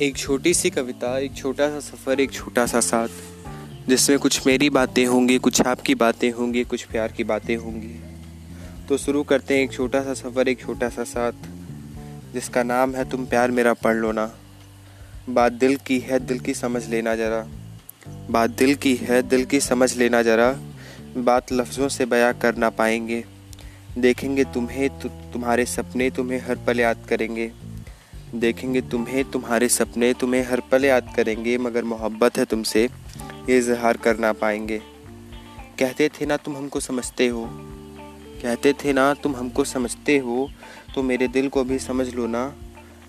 एक छोटी सी कविता, एक छोटा सा सफ़र, एक छोटा सा साथ, जिसमें कुछ मेरी बातें होंगी, कुछ आपकी बातें होंगी, कुछ प्यार की बातें होंगी। तो शुरू करते हैं एक छोटा सा सफ़र, एक छोटा सा साथ, जिसका नाम है, तुम प्यार मेरा पढ़ लो ना। बात दिल की है, दिल की समझ लेना ज़रा। बात दिल की है, दिल की समझ लेना ज़रा। बात लफ्ज़ों से बयां कर ना पाएँगे। देखेंगे तुम्हें तो तुम्हारे सपने तुम्हें हर पल याद करेंगे। देखेंगे तुम्हें, तुम्हारे सपने तुम्हें हर पल याद करेंगे, मगर मोहब्बत है तुमसे, ये इजहार कर ना पाएँगे। कहते थे ना, तुम हमको समझते हो। कहते थे ना, तुम हमको समझते हो तो मेरे दिल को भी समझ लो ना।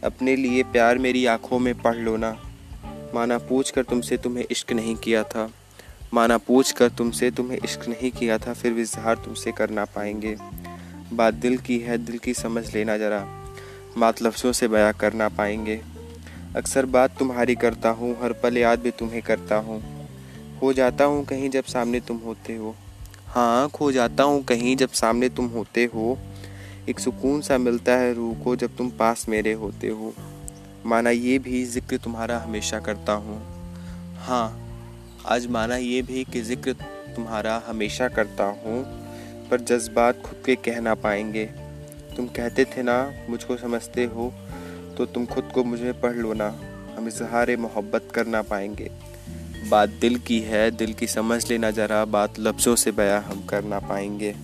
अपने लिए प्यार मेरी आँखों में पढ़ लो ना। माना पूछ कर तुमसे तुम्हें इश्क नहीं किया था। माना पूछ कर तुमसे तुम्हें इश्क नहीं किया था, फिर भी इजहार तुमसे कर ना पाएँगे। बात दिल की है, दिल की समझ लेना ज़रा। बात लफ्ज़ों से बयां कर ना पाएँगे। अक्सर बात तुम्हारी करता हूँ, हर पल याद भी तुम्हें करता हूँ। हो जाता हूँ कहीं जब सामने तुम होते हो। हाँ खो जाता हूँ कहीं जब सामने तुम होते हो। एक सुकून सा मिलता है रूह को जब तुम पास मेरे होते हो। माना ये भी ज़िक्र तुम्हारा हमेशा करता हूँ। हाँ आज माना ये भी कि ज़िक्र तुम्हारा हमेशा करता हूँ, पर जज्बात खुद के कह ना पाएँगे। तुम कहते थे ना, मुझको समझते हो तो तुम खुद को मुझे पढ़ लो ना। हम इजहार मोहब्बत कर ना पाएँगे। बात दिल की है, दिल की समझ लेना ज़रा, बात लफ्ज़ों से बयां हम कर ना पाएँगे।